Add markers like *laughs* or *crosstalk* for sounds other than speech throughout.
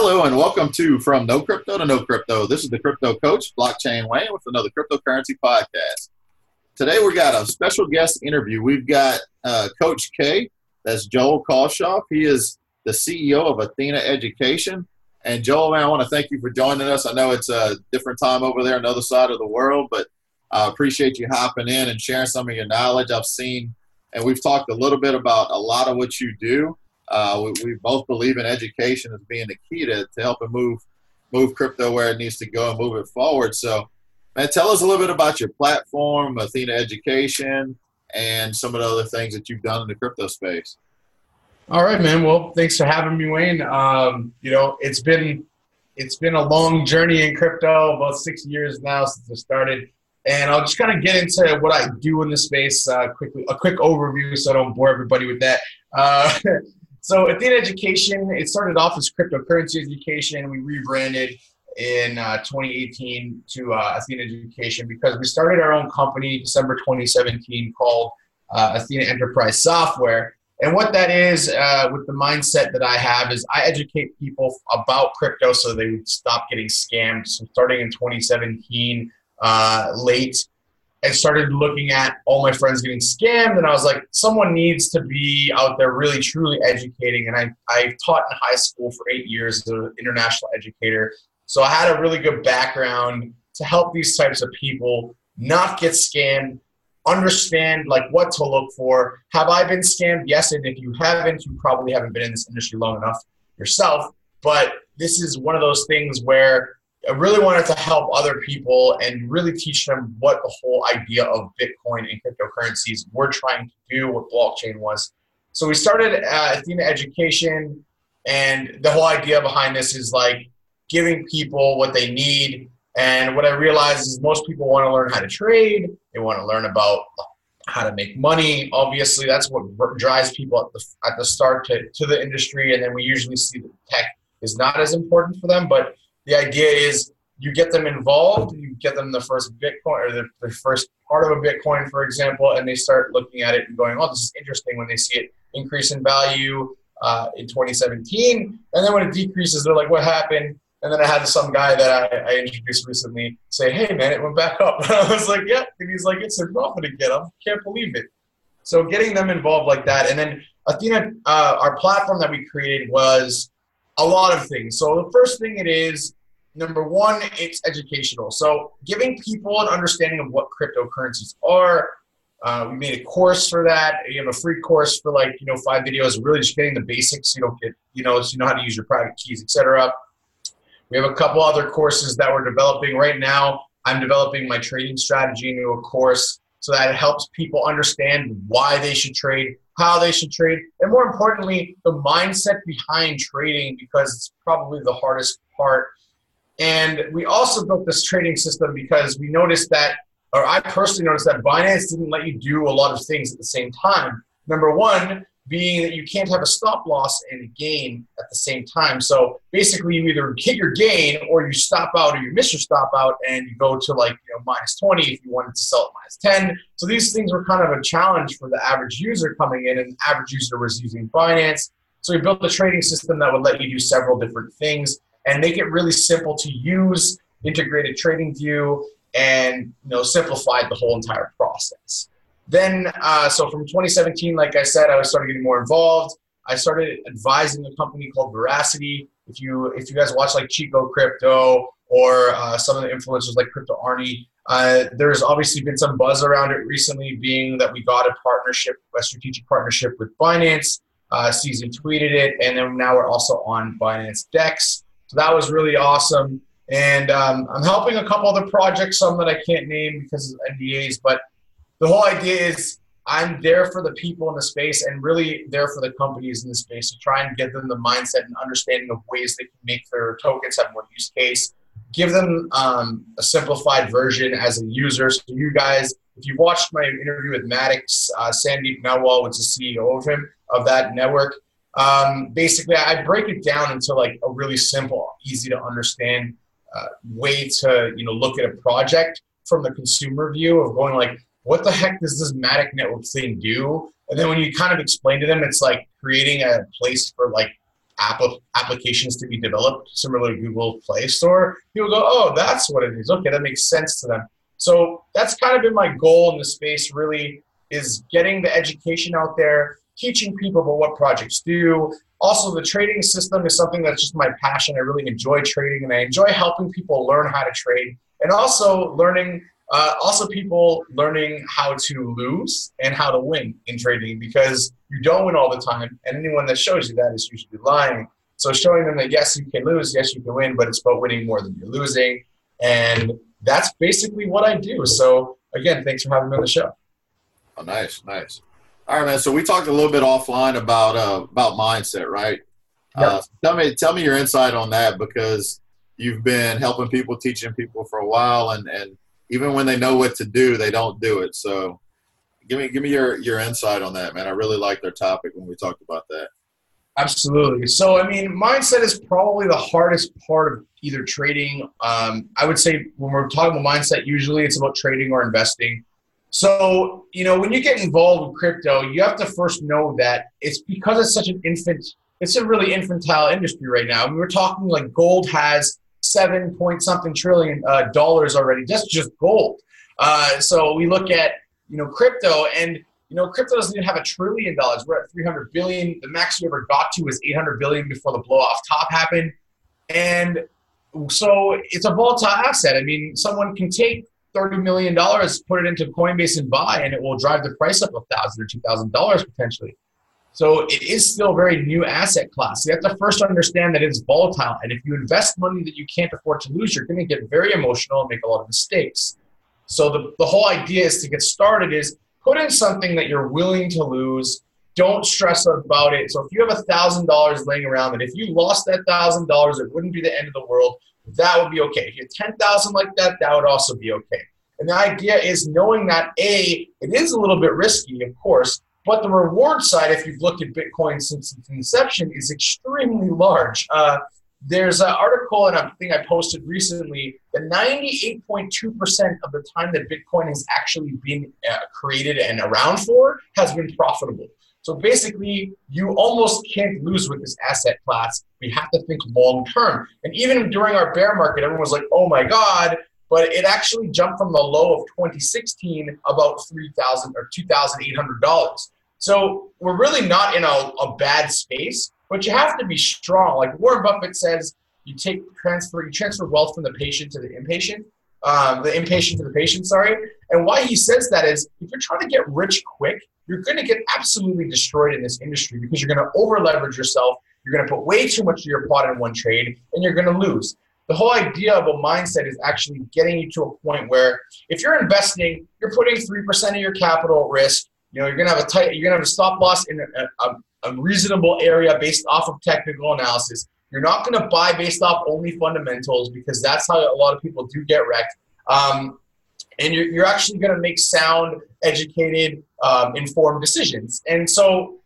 Hello and welcome to From No Crypto to No Crypto. This is the Crypto Coach, Blockchain Wayne, with another cryptocurrency podcast. Today we got a special guest interview. We've got uh, Coach K, that's Joel Kaulshoff. He is the CEO of Athena Education. And Joel, man, I want to thank you for joining us. I know it's a different time over there on the other side of the world, but I appreciate you hopping in and sharing some of your knowledge. I've seen, and we've talked a little bit about a lot of what you do. Uh, we, we, both believe in education as being the key to, to helping move move crypto where it needs to go and move it forward. So, man, tell us a little bit about your platform, Athena Education, and some of the other things that you've done in the crypto space. All right, man. Well, thanks for having me, Wayne. Um, you know, it's been it's been a long journey in crypto, about six years now since I started. And I'll just kind of get into what I do in the space uh, quickly, a quick overview so I don't bore everybody with that. Uh, *laughs* So Athena Education, it started off as cryptocurrency education. and We rebranded in uh, 2018 to uh, Athena Education because we started our own company December 2017 called uh, Athena Enterprise Software. And what that is, uh, with the mindset that I have, is I educate people about crypto so they would stop getting scammed. So starting in 2017, uh, late I started looking at all my friends getting scammed, and I was like, someone needs to be out there really truly educating. And I, I taught in high school for eight years as an international educator. So I had a really good background to help these types of people not get scammed, understand like what to look for. Have I been scammed? Yes, and if you haven't, you probably haven't been in this industry long enough yourself. But this is one of those things where I really wanted to help other people and really teach them what the whole idea of Bitcoin and cryptocurrencies were trying to do, what blockchain was. So we started uh, Athena Education, and the whole idea behind this is like giving people what they need. And what I realized is most people want to learn how to trade. They want to learn about how to make money. Obviously, that's what drives people at the at the start to, to the industry. And then we usually see that tech is not as important for them, but the idea is you get them involved, you get them the first Bitcoin or the, the first part of a Bitcoin, for example, and they start looking at it and going, oh, this is interesting when they see it increase in value uh, in 2017. And then when it decreases, they're like, what happened? And then I had some guy that I, I introduced recently say, hey, man, it went back up. And *laughs* I was like, yeah. And he's like, it's a profit again. I can't believe it. So getting them involved like that. And then Athena, uh, our platform that we created was a lot of things. So the first thing it is Number one, it's educational. So giving people an understanding of what cryptocurrencies are. Uh, we made a course for that. You have a free course for like you know five videos, really just getting the basics. You don't get you know so you know how to use your private keys, etc. We have a couple other courses that we're developing right now. I'm developing my trading strategy into a course so that it helps people understand why they should trade, how they should trade, and more importantly, the mindset behind trading because it's probably the hardest part and we also built this trading system because we noticed that, or I personally noticed that Binance didn't let you do a lot of things at the same time. Number one, being that you can't have a stop loss and a gain at the same time. So basically, you either hit your gain or you stop out or you miss your stop out and you go to like you know minus 20 if you wanted to sell at minus 10. So these things were kind of a challenge for the average user coming in, and the average user was using Binance. So we built a trading system that would let you do several different things and make it really simple to use integrated TradingView and you know simplified the whole entire process. Then uh, so from 2017 like i said i was started getting more involved. I started advising a company called Verasity. If you if you guys watch like chico crypto or uh, some of the influencers like crypto arnie uh, there's obviously been some buzz around it recently being that we got a partnership a strategic partnership with binance. Uh, CZ tweeted it, and then now we're also on Binance Dex. So that was really awesome. And um, I'm helping a couple other projects, some that I can't name because of NDAs. But the whole idea is I'm there for the people in the space and really there for the companies in the space to try and give them the mindset and understanding of ways they can make their tokens have more use case. Give them um, a simplified version as a user. So you guys, if you watched my interview with Matic, uh, Sandeep Nailwal was the CEO of him of that network um, basically I break it down into like a really simple, easy to understand uh, way to you know look at a project from the consumer view of going like, what the heck does this Matic network thing do? And then when you kind of explain to them, it's like creating a place for like app- applications to be developed, similar to Google Play Store, people go, oh, that's what it is. Okay, that makes sense to them. So that's kind of been my goal in the space, really, is getting the education out there, teaching people about what projects do. Also, the trading system is something that's just my passion. I really enjoy trading and I enjoy helping people learn how to trade and also learning uh, also, people learning how to lose and how to win in trading because you don't win all the time, and anyone that shows you that is usually lying. So, showing them that yes, you can lose, yes, you can win, but it's about winning more than you're losing, and that's basically what I do. So, again, thanks for having me on the show. Oh, nice, nice. All right, man. So we talked a little bit offline about uh, about mindset, right? Yep. Uh, tell me, tell me your insight on that because you've been helping people, teaching people for a while, and and even when they know what to do, they don't do it. So give me give me your your insight on that, man. I really like their topic when we talked about that. Absolutely. So I mean, mindset is probably the hardest part of either trading. Um, I would say when we're talking about mindset, usually it's about trading or investing. So you know, when you get involved with crypto, you have to first know that it's because it's such an infant. It's a really infantile industry right now. I mean, we're talking like gold has seven point something trillion uh, dollars already. That's just gold. Uh, so we look at you know crypto, and you know crypto doesn't even have a trillion dollars. We're at 300 billion. The max we ever got to was 800 billion before the blow off top happened, and so it's a volatile asset. I mean, someone can take 30 million dollars, put it into Coinbase and buy, and it will drive the price up a thousand or two thousand dollars potentially. So it is still a very new asset class. You have to first understand that it's volatile. And if you invest money that you can't afford to lose, you're going to get very emotional and make a lot of mistakes. So the, the whole idea is to get started is put in something that you're willing to lose. Don't stress about it. So if you have a thousand dollars laying around, and if you lost that thousand dollars, it wouldn't be the end of the world. That would be okay. If you had ten thousand like that, that would also be okay. And the idea is knowing that a it is a little bit risky, of course, but the reward side, if you've looked at Bitcoin since its inception, is extremely large. Uh, there's an article and a thing I posted recently that 98.2% of the time that Bitcoin has actually been uh, created and around for has been profitable. So basically, you almost can't lose with this asset class. We have to think long term. And even during our bear market, everyone was like, oh my God, but it actually jumped from the low of 2016 about 3000 or $2,800. So we're really not in a, a bad space, but you have to be strong. Like Warren Buffett says, you take transfer, you transfer wealth from the patient to the inpatient, um, the impatient to the patient. Sorry. And why he says that is, if you're trying to get rich quick, you're going to get absolutely destroyed in this industry because you're going to over leverage yourself. You're going to put way too much of your pot in one trade, and you're going to lose. The whole idea of a mindset is actually getting you to a point where if you're investing, you're putting 3% of your capital at risk you know, you're gonna have a tight, you're gonna have a stop loss in a, a, a reasonable area based off of technical analysis. You're not gonna buy based off only fundamentals because that's how a lot of people do get wrecked. Um, and you're, you're actually gonna make sound, educated, um, informed decisions. And so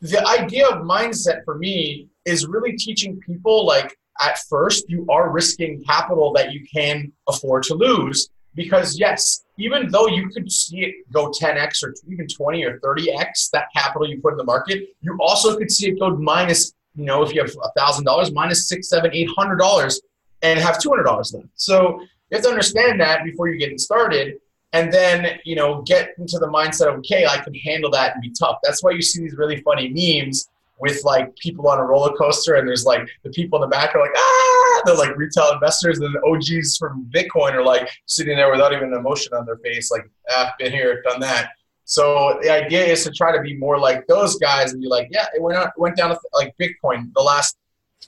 the idea of mindset for me is really teaching people like at first you are risking capital that you can afford to lose because yes even though you could see it go 10x or even 20 or 30x that capital you put in the market, you also could see it go minus, you know, if you have a $1,000, minus six, seven, eight hundred dollars and have $200 left. So you have to understand that before you get started and then, you know, get into the mindset of, okay, I can handle that and be tough. That's why you see these really funny memes with like people on a roller coaster and there's like the people in the back are like ah they're like retail investors and the OGs from Bitcoin are like sitting there without even an emotion on their face like ah been here done that so the idea is to try to be more like those guys and be like yeah it went, went down like Bitcoin the last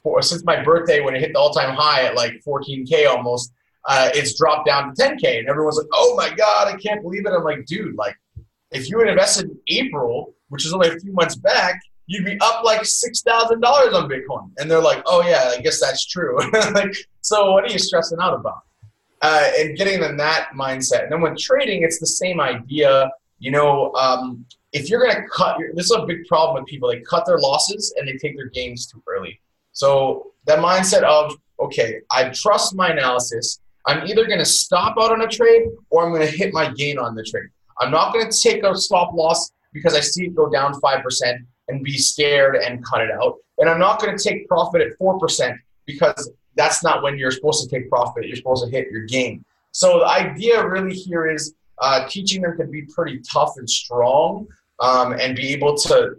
four, since my birthday when it hit the all-time high at like 14k almost uh, it's dropped down to 10k and everyone's like oh my god I can't believe it I'm like dude like if you had invested in April which is only a few months back you'd be up like six thousand dollars on Bitcoin. And they're like, oh yeah, I guess that's true. *laughs* like, so what are you stressing out about? Uh, and getting in that mindset. And then when trading, it's the same idea. You know, um, if you're going to cut, this is a big problem with people. They cut their losses and they take their gains too early. So that mindset of, okay, I trust my analysis. I'm either going to stop out on a trade or I'm going to hit my gain on the trade. I'm not going to take a stop loss because I see it go down 5%. and be scared and cut it out. And I'm not going to take profit at 4% because that's not when you're supposed to take profit. You're supposed to hit your gain. So the idea really here is uh, teaching them to be pretty tough and strong um, and be able to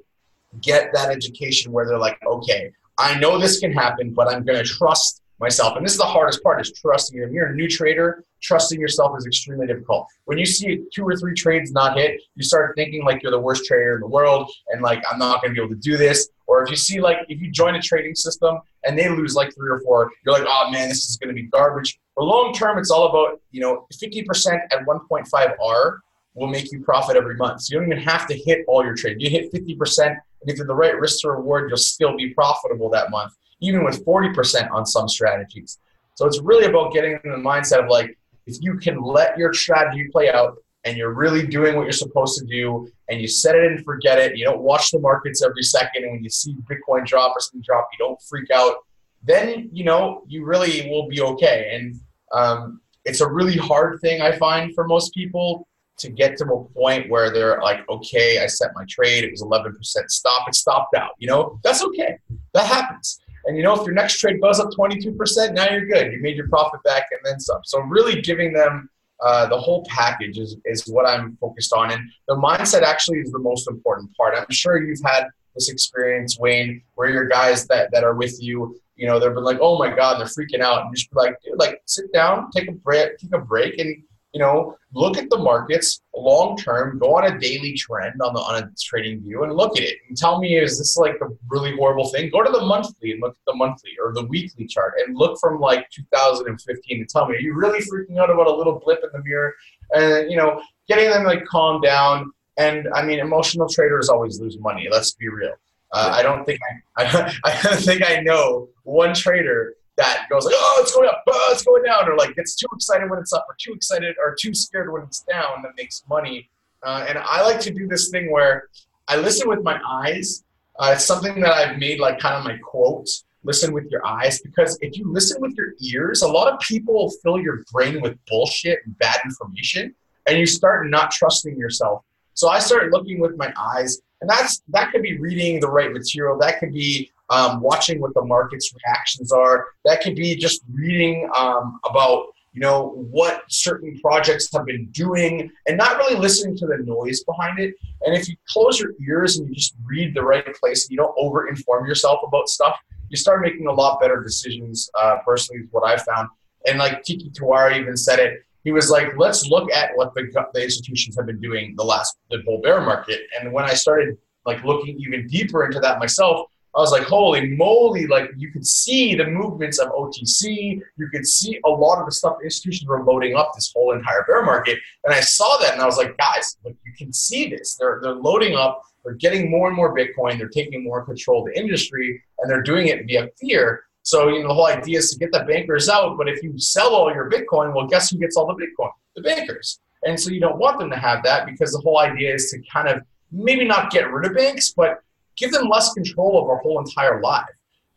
get that education where they're like, okay, I know this can happen, but I'm going to trust myself. And this is the hardest part is trusting. If you're a new trader, trusting yourself is extremely difficult. When you see two or three trades not hit, you start thinking like you're the worst trader in the world and like I'm not going to be able to do this. Or if you see like if you join a trading system and they lose like three or four, you're like, oh man, this is going to be garbage. For long term, it's all about you know 50% at 1.5 R will make you profit every month. So you don't even have to hit all your trades. You hit 50%, and if you're the right risk to reward, you'll still be profitable that month, even with 40% on some strategies. So it's really about getting in the mindset of like, if you can let your strategy play out and you're really doing what you're supposed to do and you set it and forget it, you don't watch the markets every second, and when you see Bitcoin drop or something drop, you don't freak out, then you know you really will be okay. And um, it's a really hard thing I find for most people to get to a point where they're like, okay, I set my trade, it was 11% stop, it stopped out. You know, that's okay. That happens. And you know, if your next trade goes up 22%, now you're good. You made your profit back and then some. So really giving them uh, the whole package is, is what I'm focused on. And the mindset actually is the most important part. I'm sure you've had this experience, Wayne, where your guys that, that are with you, you know, they've been like, oh my God, they're freaking out. And you just be like, dude, like sit down, take a break, take a break and you know, look at the markets long term, go on a daily trend on the on a TradingView and look at it and tell me is this like a really horrible thing? Go to the monthly and look at the monthly or the weekly chart and look from like 2015 and tell me, are you really freaking out about a little blip in the mirror? And you know, getting them like calm down. And I mean, emotional traders always lose money. Let's be real. Uh, I don't think I, I, *laughs* I don't think I know one trader that goes like, oh, it's going up, oh, it's going down, or like gets too excited when it's up, or too excited, or too scared when it's down that makes money. Uh, and I like to do this thing where I listen with my eyes. Uh, it's something that I've made like kind of my quote. Listen with your eyes because if you listen with your ears, a lot of people fill your brain with bullshit and bad information, and you start not trusting yourself. So I started looking with my eyes, and that's that could be reading the right material. That could be um, watching what the market's reactions are. That could be just reading um, about you know what certain projects have been doing and not really listening to the noise behind it. And if you close your ears and you just read the right place and you don't over inform yourself about stuff you start making a lot better decisions uh, personally is what i found. And like tiki Tiwari even said it he was like let's look at what the, the institutions have been doing the last the bull bear market. And when i started like looking even deeper into that myself I was like, holy moly, like you could see the movements of OTC. You could see a lot of the stuff institutions were loading up this whole entire bear market. And I saw that and I was like, guys, like you can see this. They're, they're loading up, they're getting more and more Bitcoin, they're taking more control of the industry, and they're doing it via fear. So, you know, the whole idea is to get the bankers out, but if you sell all your Bitcoin, well, guess who gets all the Bitcoin? The bankers. And so you don't want them to have that because the whole idea is to kind of maybe not get rid of banks, but give them less control of our whole entire life,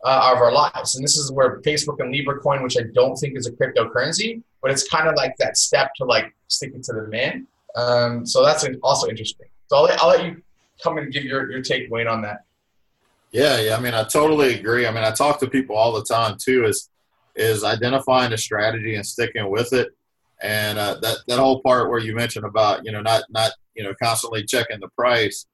uh, of our lives. And this is where Facebook and Libra coin, which I don't think is a cryptocurrency, but it's kind of like that step to like stick it to the man. Um, so that's also interesting. So I'll let, I'll let you come and give your, your take, Wayne, on that. Yeah, yeah. I mean, I totally agree. I mean, I talk to people all the time too. Is is identifying a strategy and sticking with it, and uh, that that whole part where you mentioned about you know not not you know constantly checking the price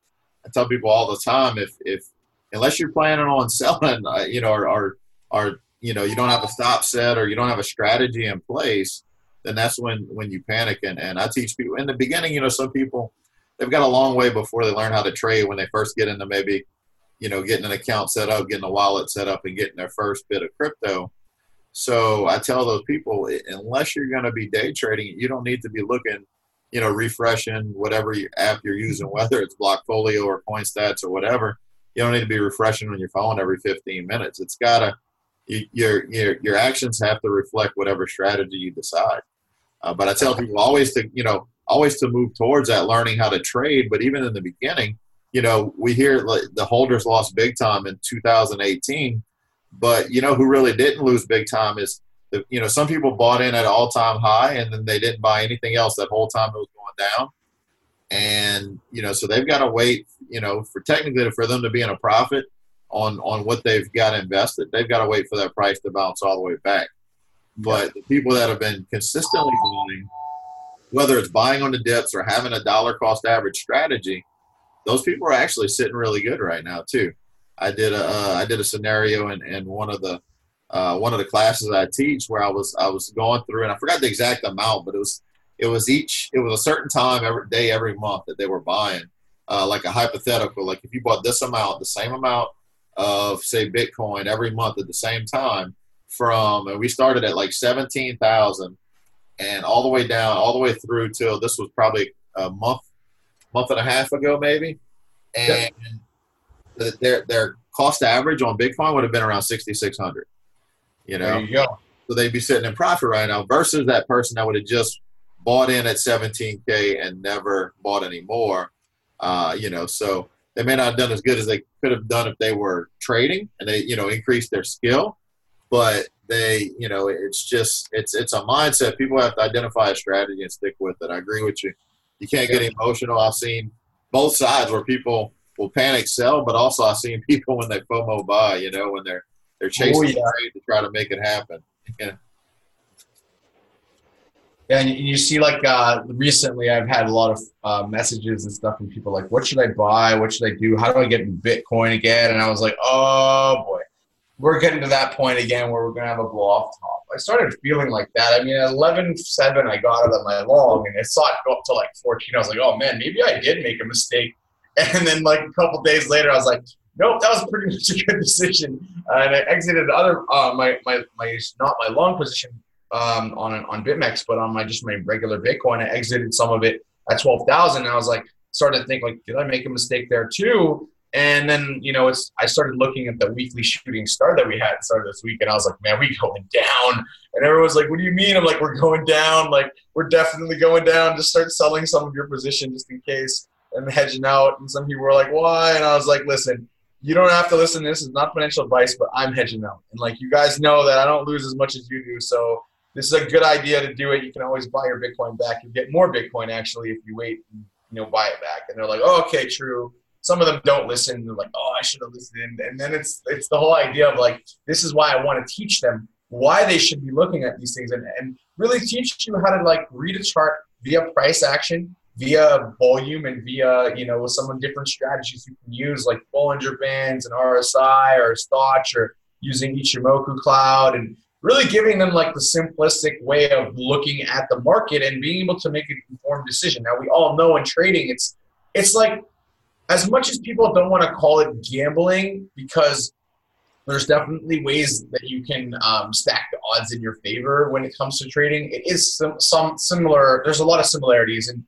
I tell people all the time if if unless you're planning on selling, uh, you know, or, or or you know you don't have a stop set or you don't have a strategy in place, then that's when when you panic. And and I teach people in the beginning, you know, some people they've got a long way before they learn how to trade when they first get into maybe you know getting an account set up, getting a wallet set up, and getting their first bit of crypto. So I tell those people, unless you're going to be day trading, you don't need to be looking you know, refreshing whatever app you're using, whether it's Blockfolio or CoinStats or whatever. You don't need to be refreshing on your phone every 15 minutes. It's gotta your your your actions have to reflect whatever strategy you decide. Uh, but I tell people always to you know always to move towards that learning how to trade. But even in the beginning, you know, we hear the holders lost big time in 2018, but you know who really didn't lose big time is the, you know, some people bought in at all time high and then they didn't buy anything else that whole time it was going down. and you know, so they've got to wait. You know, for technically for them to be in a profit on on what they've got invested, they've got to wait for that price to bounce all the way back. But the people that have been consistently buying, whether it's buying on the dips or having a dollar cost average strategy, those people are actually sitting really good right now too. I did a uh, I did a scenario in, in one of the uh, one of the classes I teach where I was I was going through and I forgot the exact amount, but it was it was each it was a certain time every day every month that they were buying uh, like a hypothetical like if you bought this amount the same amount of say Bitcoin every month at the same time from and we started at like seventeen thousand and all the way down all the way through till this was probably a month month and a half ago maybe and yep. their their cost average on Bitcoin would have been around sixty six hundred. You know, you. So they'd be sitting in profit right now versus that person that would have just bought in at 17k and never bought any more. Uh, you know, so they may not have done as good as they could have done if they were trading and they, you know, increased their skill. But they, you know, it's just it's it's a mindset. People have to identify a strategy and stick with it. I agree with you. You can't get emotional. I've seen both sides where people will panic sell, but also I've seen *laughs* people when they FOMO buy. You know, when they're they're chasing oh, yeah. the to try to make it happen. Yeah. Yeah, and you see, like uh, recently, I've had a lot of uh, messages and stuff from people like, "What should I buy? What should I do? How do I get in Bitcoin again?" And I was like, "Oh boy, we're getting to that point again where we're gonna have a blow off top." I started feeling like that. I mean, at 11.7, I got it on my long, and I saw it go up to like 14. I was like, "Oh man, maybe I did make a mistake." *laughs* And then, like a couple days later, I was like, "Nope, that was pretty *laughs* much a good decision." Uh, and I exited other uh, my my my not my long position um, on on BitMEX, but on my just my regular Bitcoin, I exited some of it at twelve thousand. I was like, started to think like, did I make a mistake there too? And then you know, it's I started looking at the weekly shooting star that we had started this week, and I was like, man, we going down. And everyone's like, what do you mean? I'm like, we're going down. Like we're definitely going down. Just start selling some of your position just in case and hedging out. And some people were like, why? And I was like, listen. You don't have to listen. This is not financial advice, but I'm hedging out, and like you guys know that I don't lose as much as you do. So this is a good idea to do it. You can always buy your Bitcoin back. You get more Bitcoin actually if you wait and you know buy it back. And they're like, oh, okay, true. Some of them don't listen. They're like, oh, I should have listened. And then it's it's the whole idea of like, this is why I want to teach them why they should be looking at these things and, and really teach you how to like read a chart via price action, via volume, and via you know some of different strategies you can use like Bollinger Bands and RSI or Stoch or using Ichimoku Cloud and really giving them like the simplistic way of looking at the market and being able to make an informed decision. Now we all know in trading it's it's like as much as people don't want to call it gambling because there's definitely ways that you can um, stack the odds in your favor when it comes to trading. It is some, some similar. There's a lot of similarities, and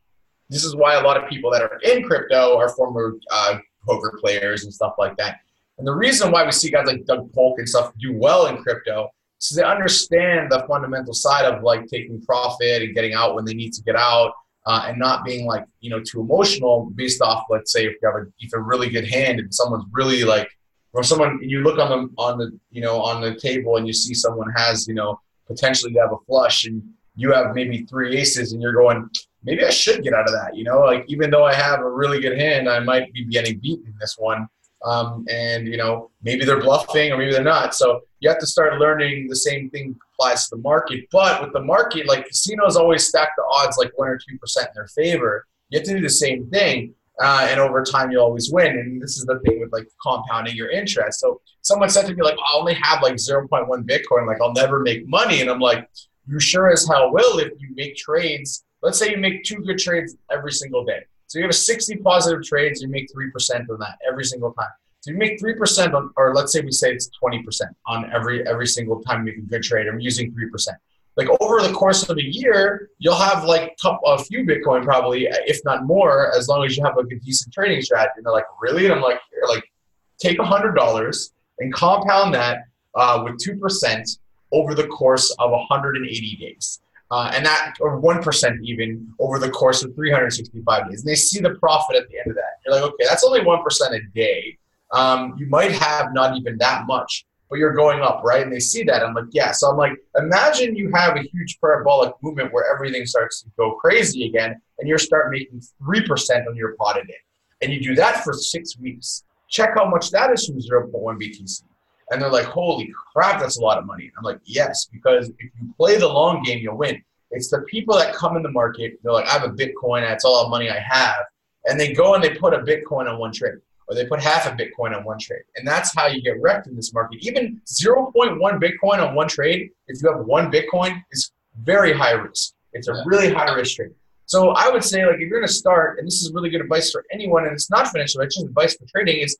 this is why a lot of people that are in crypto are former uh, poker players and stuff like that. And the reason why we see guys like Doug Polk and stuff do well in crypto is they understand the fundamental side of like taking profit and getting out when they need to get out uh, and not being like you know too emotional based off let's say if you have a, if a really good hand and someone's really like or someone you look on the on the you know on the table and you see someone has you know potentially you have a flush and you have maybe three aces and you're going maybe I should get out of that you know like even though I have a really good hand I might be getting beaten in this one um, and you know maybe they're bluffing or maybe they're not. So you have to start learning the same thing applies to the market. But with the market, like casinos always stack the odds like one or two percent in their favor. You have to do the same thing, uh, and over time you always win. And this is the thing with like compounding your interest. So someone said to me like, I only have like zero point one Bitcoin, like I'll never make money, and I'm like, you sure as hell will if you make trades. Let's say you make two good trades every single day. So you have a 60 positive trades, you make 3% on that every single time. So you make 3% on, or let's say we say it's 20% on every every single time you make a good trade. I'm using 3%. Like over the course of a year, you'll have like a few Bitcoin probably, if not more, as long as you have like a decent trading strategy. And they're like, really? And I'm like, Here, like, take $100 and compound that uh, with 2% over the course of 180 days uh, and that or one percent even over the course of 365 days. And they see the profit at the end of that. You're like, okay, that's only one percent a day. Um, you might have not even that much, but you're going up, right? And they see that. I'm like, yeah. So I'm like, imagine you have a huge parabolic movement where everything starts to go crazy again, and you start making 3% on your pot a day. And you do that for six weeks. Check how much that is from 0.1 BTC. And they're like, holy crap, that's a lot of money. I'm like, yes, because if you play the long game, you'll win. It's the people that come in the market, they're like, I have a Bitcoin, that's all the money I have. And they go and they put a Bitcoin on one trade, or they put half a Bitcoin on one trade. And that's how you get wrecked in this market. Even 0.1 Bitcoin on one trade, if you have one Bitcoin, is very high risk. It's a really high risk trade. So I would say, like, if you're going to start, and this is really good advice for anyone, and it's not financial advice, just advice for trading, is,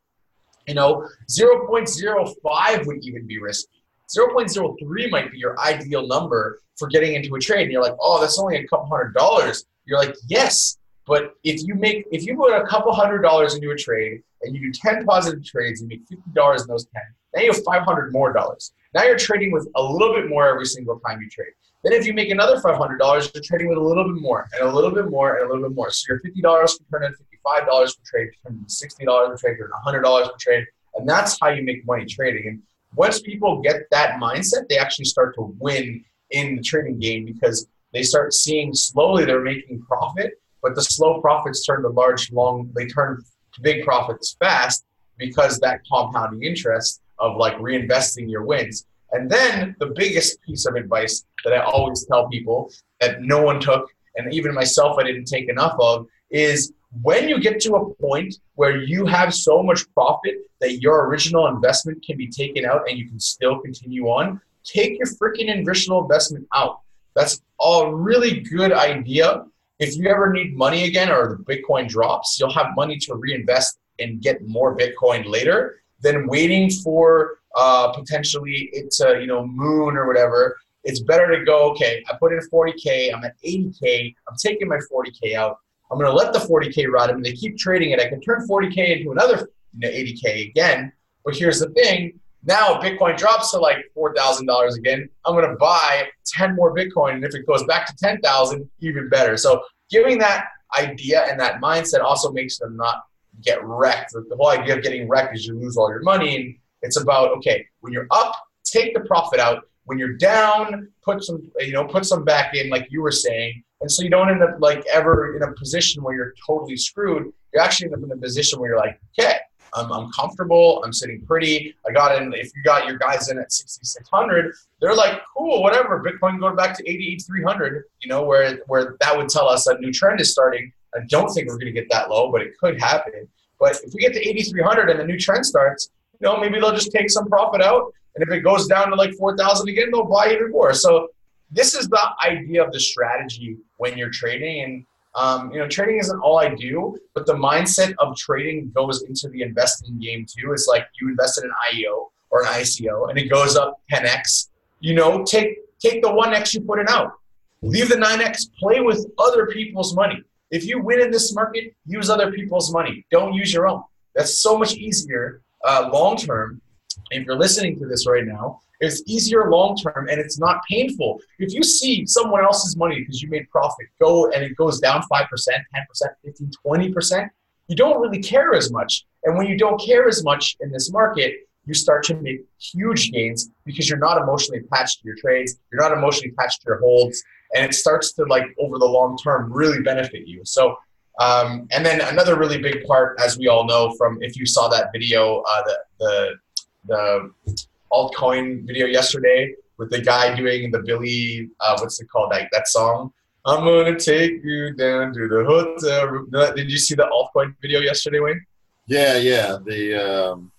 you know, 0.05 would even be risky. 0.03 might be your ideal number for getting into a trade. And you're like, oh, that's only a couple hundred dollars. You're like, yes. But if you make if you put a couple hundred dollars into a trade and you do 10 positive trades, you make $50 in those 10, now you have 500 more dollars. Now you're trading with a little bit more every single time you trade. Then if you make another $500, you're trading with a little bit more and a little bit more and a little bit more. So your $50 can turn into $55 per trade, into $60 per trade, turn $100 per trade. And that's how you make money trading. And once people get that mindset, they actually start to win in the trading game because they start seeing slowly they're making profit, but the slow profits turn to large, long, they turn to big profits fast because that compounding interest of like reinvesting your wins. And then the biggest piece of advice that I always tell people that no one took, and even myself I didn't take enough of, is when you get to a point where you have so much profit that your original investment can be taken out and you can still continue on, take your freaking original investment out. That's a really good idea. If you ever need money again or the Bitcoin drops, you'll have money to reinvest and get more Bitcoin later than waiting for uh, potentially it to you know moon or whatever. It's better to go. Okay, I put in 40k. I'm at 80k. I'm taking my 40k out. I'm going to let the 40k ride. and they keep trading it. I can turn 40k into another 80k again. But here's the thing: now Bitcoin drops to like four thousand dollars again. I'm going to buy 10 more Bitcoin, and if it goes back to 10,000, even better. So giving that idea and that mindset also makes them not get wrecked. The whole idea of getting wrecked is you lose all your money, and it's about okay, when you're up, take the profit out. When you're down, put some you know put some back in, like you were saying, and so you don't end up like ever in a position where you're totally screwed. You actually end up in a position where you're like, okay, I'm, I'm comfortable. I'm sitting pretty. I got in. If you got your guys in at 6,600, they're like, cool, whatever. Bitcoin going back to 88,300. You know, where where that would tell us a new trend is starting. I don't think we're going to get that low, but it could happen. But if we get to 8,300 and the new trend starts, you know, maybe they'll just take some profit out. And if it goes down to like 4,000 again, they'll buy even more. So this is the idea of the strategy when you're trading. And um, you know, trading isn't all I do, but the mindset of trading goes into the investing game too. It's like you invest in an IEO or an ICO, and it goes up 10x. You know, take take the 1x you put in out, leave the 9x, play with other people's money. If you win in this market, use other people's money. Don't use your own. That's so much easier uh, long term. If you're listening to this right now, it's easier long term and it's not painful. If you see someone else's money because you made profit go and it goes down 5%, 10%, 15, 20%, you don't really care as much. And when you don't care as much in this market, you start to make huge gains because you're not emotionally attached to your trades, you're not emotionally attached to your holds, and it starts to like over the long term really benefit you. So um, and then another really big part, as we all know from if you saw that video, uh, the, the the altcoin video yesterday with the guy doing the Billy, uh, what's it called? Like that song. I'm gonna take you down to the hotel room. Did you see the altcoin video yesterday, Wayne? Yeah, yeah. The um,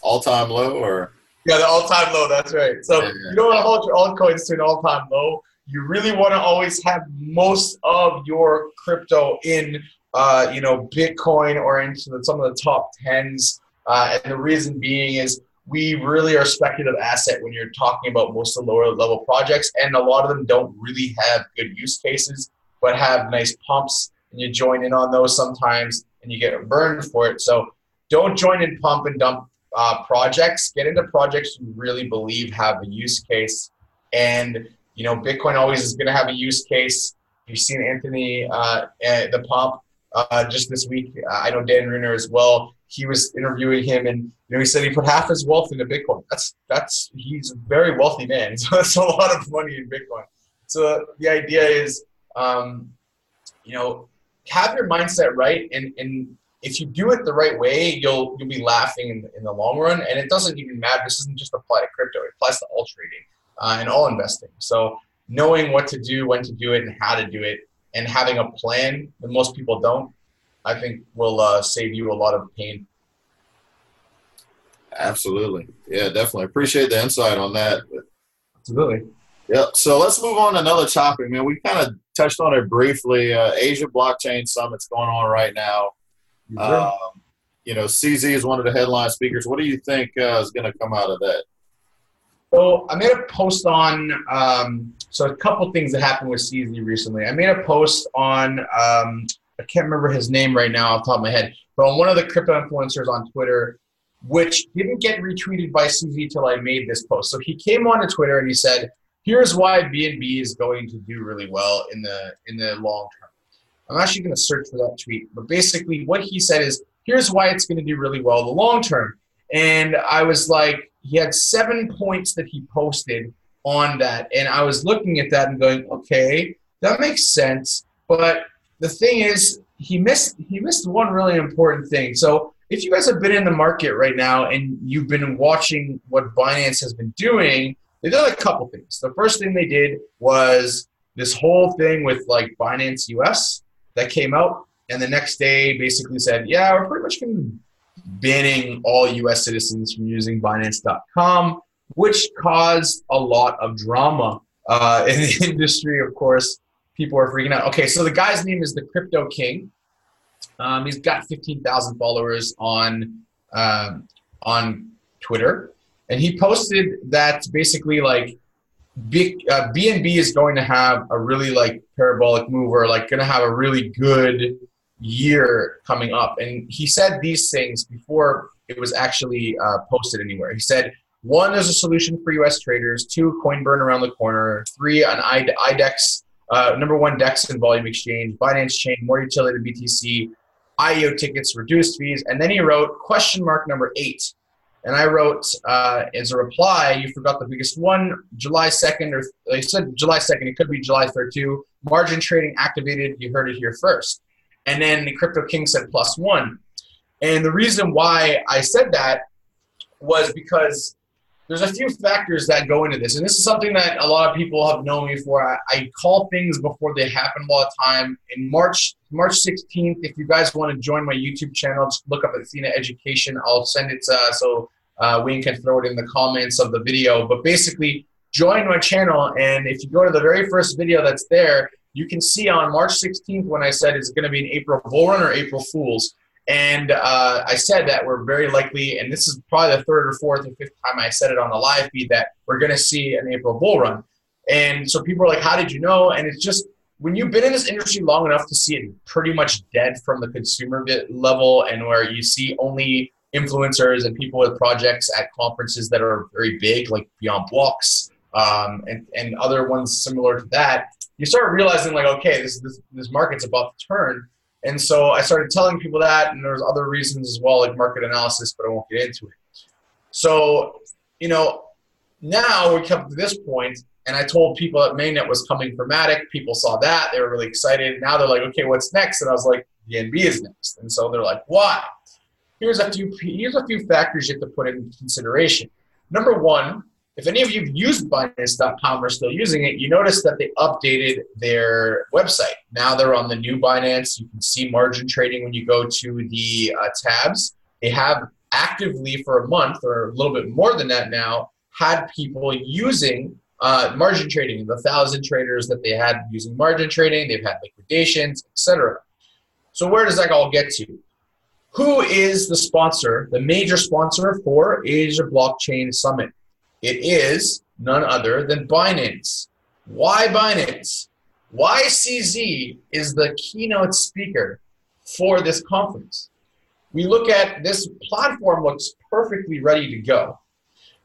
all-time low, or yeah, the all-time low. That's right. So yeah, yeah. you don't want to hold your altcoins to an all-time low. You really want to always have most of your crypto in, uh, you know, Bitcoin or into the, some of the top tens. Uh, and the reason being is we really are a speculative asset when you're talking about most of the lower level projects, and a lot of them don't really have good use cases, but have nice pumps, and you join in on those sometimes, and you get burned for it. So don't join in pump and dump uh, projects. Get into projects you really believe have a use case, and you know Bitcoin always is going to have a use case. You've seen Anthony uh, the Pomp uh, just this week. I know Dan Riner as well he was interviewing him, and you know, he said he put half his wealth into Bitcoin. That's that's he's a very wealthy man, *laughs* so that's a lot of money in Bitcoin. So the idea is, um, you know, have your mindset right, and and if you do it the right way, you'll you'll be laughing in the, in the long run. And it doesn't even matter. This doesn't just apply to crypto; it applies to all trading uh, and all investing. So knowing what to do, when to do it, and how to do it, and having a plan that most people don't, I think will uh, save you a lot of pain. Absolutely. Yeah, definitely. Appreciate the insight on that. Absolutely. Yeah. So let's move on to another topic, man. We kind of touched on it briefly. Uh, Asia Blockchain Summit's going on right now. Um, you know, CZ is one of the headline speakers. What do you think uh, is going to come out of that? So I made a post on um, so a couple things that happened with CZ recently. I made a post on um, I can't remember his name right now off the top of my head, but on one of the crypto influencers on Twitter, which didn't get retweeted by CZ till I made this post. So he came onto Twitter and he said, "Here's why BNB is going to do really well in the in the long term." I'm actually going to search for that tweet, but basically what he said is, "Here's why it's going to do really well in the long term." And I was like, he had seven points that he posted on that, and I was looking at that and going, "Okay, that makes sense," but the thing is, he missed he missed one really important thing. So if you guys have been in the market right now and you've been watching what Binance has been doing, they've done a couple things. The first thing they did was this whole thing with like Binance US that came out, and the next day basically said, "Yeah, we're pretty much going to banning all U.S. citizens from using Binance.com," which caused a lot of drama uh, *laughs* in the industry. Of course, people are freaking out. Okay, so the guy's name is the Crypto King. Um, he's got 15,000 followers on um, on Twitter, and he posted that basically like uh, BNB is going to have a really like parabolic move or like going to have a really good year coming up. And he said these things before it was actually uh, posted anywhere. He said, one, is a solution for U.S. traders. Two, coin burn around the corner. Three, an IDEX uh, number one, DEX and volume exchange, Binance Chain, more utility to BTC, IEO tickets, reduced fees. And then he wrote question mark number eight. And I wrote uh, as a reply, you forgot the biggest one, July 2nd, or they said July 2nd, it could be July 3rd too. Margin trading activated, you heard it here first. And then the Crypto King said plus one. And the reason why I said that was because there's a few factors that go into this, and this is something that a lot of people have known me for. I, I call things before they happen a lot of time. In March, March 16th, if you guys want to join my YouTube channel, just look up Athena Education. I'll send it uh, so uh, Wayne can throw it in the comments of the video. But basically, join my channel, and if you go to the very first video that's there, you can see on March 16th when I said it's going to be an April Bull Run or April Fools and uh, I said that we're very likely, and this is probably the third or fourth or fifth time I said it on the live feed, that we're going to see an April bull run. And so people are like, How did you know? And it's just when you've been in this industry long enough to see it pretty much dead from the consumer level and where you see only influencers and people with projects at conferences that are very big, like Beyond Blocks um, and, and other ones similar to that, you start realizing, like, okay, this, this, this market's about to turn and so I started telling people that, and there's other reasons as well, like market analysis, but I won't get into it. So, you know, now we come to this point, and I told people that mainnet was coming for Matic. People saw that; they were really excited. Now they're like, "Okay, what's next?" And I was like, "BNB is next." And so they're like, "Why?" Here's a few. Here's a few factors you have to put in consideration. Number one, if any of you have used Binance.com or still using it, you notice that they updated their website. Now they're on the new Binance. You can see margin trading when you go to the uh, tabs. They have actively for a month or a little bit more than that now had people using uh, margin trading. The thousand traders that they had using margin trading, they've had liquidations, etc. So where does that all get to? Who is the sponsor, the major sponsor for Asia Blockchain Summit? It is none other than Binance. Why Binance? YCZ is the keynote speaker for this conference. We look at this platform looks perfectly ready to go.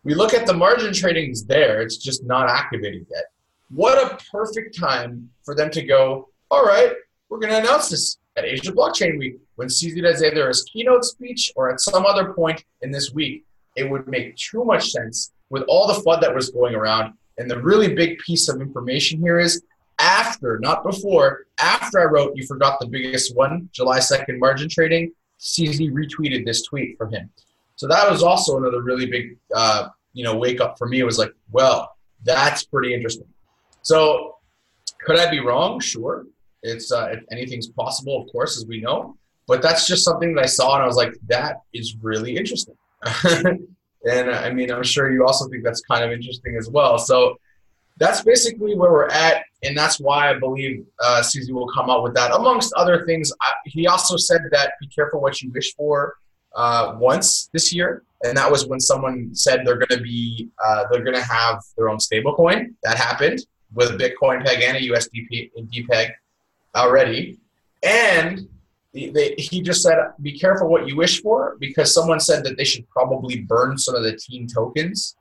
We look at the margin trading is there, it's just not activated yet. What a perfect time for them to go, all right, we're going to announce this at Asia Blockchain Week when CZ does either his keynote speech or at some other point in this week, it would make too much sense with all the FUD that was going around. And the really big piece of information here is after, not before, after I wrote You Forgot the Biggest One, July 2nd margin trading, CZ retweeted this tweet from him. So that was also another really big, uh, you know, wake up for me. It was like, well, that's pretty interesting. So could I be wrong? Sure. It's uh, anything's possible, of course, as we know. But that's just something that I saw, and I was like, that is really interesting. *laughs* and uh, I mean, I'm sure you also think that's kind of interesting as well. So that's basically where we're at, and that's why I believe uh, CZ will come out with that. Amongst other things, I, he also said that be careful what you wish for uh, once this year, and that was when someone said they're going to be uh, they're going to have their own stablecoin. That happened with a Bitcoin peg and a USDP peg already, and they, he just said, "Be careful what you wish for," because someone said that they should probably burn some of the team tokens,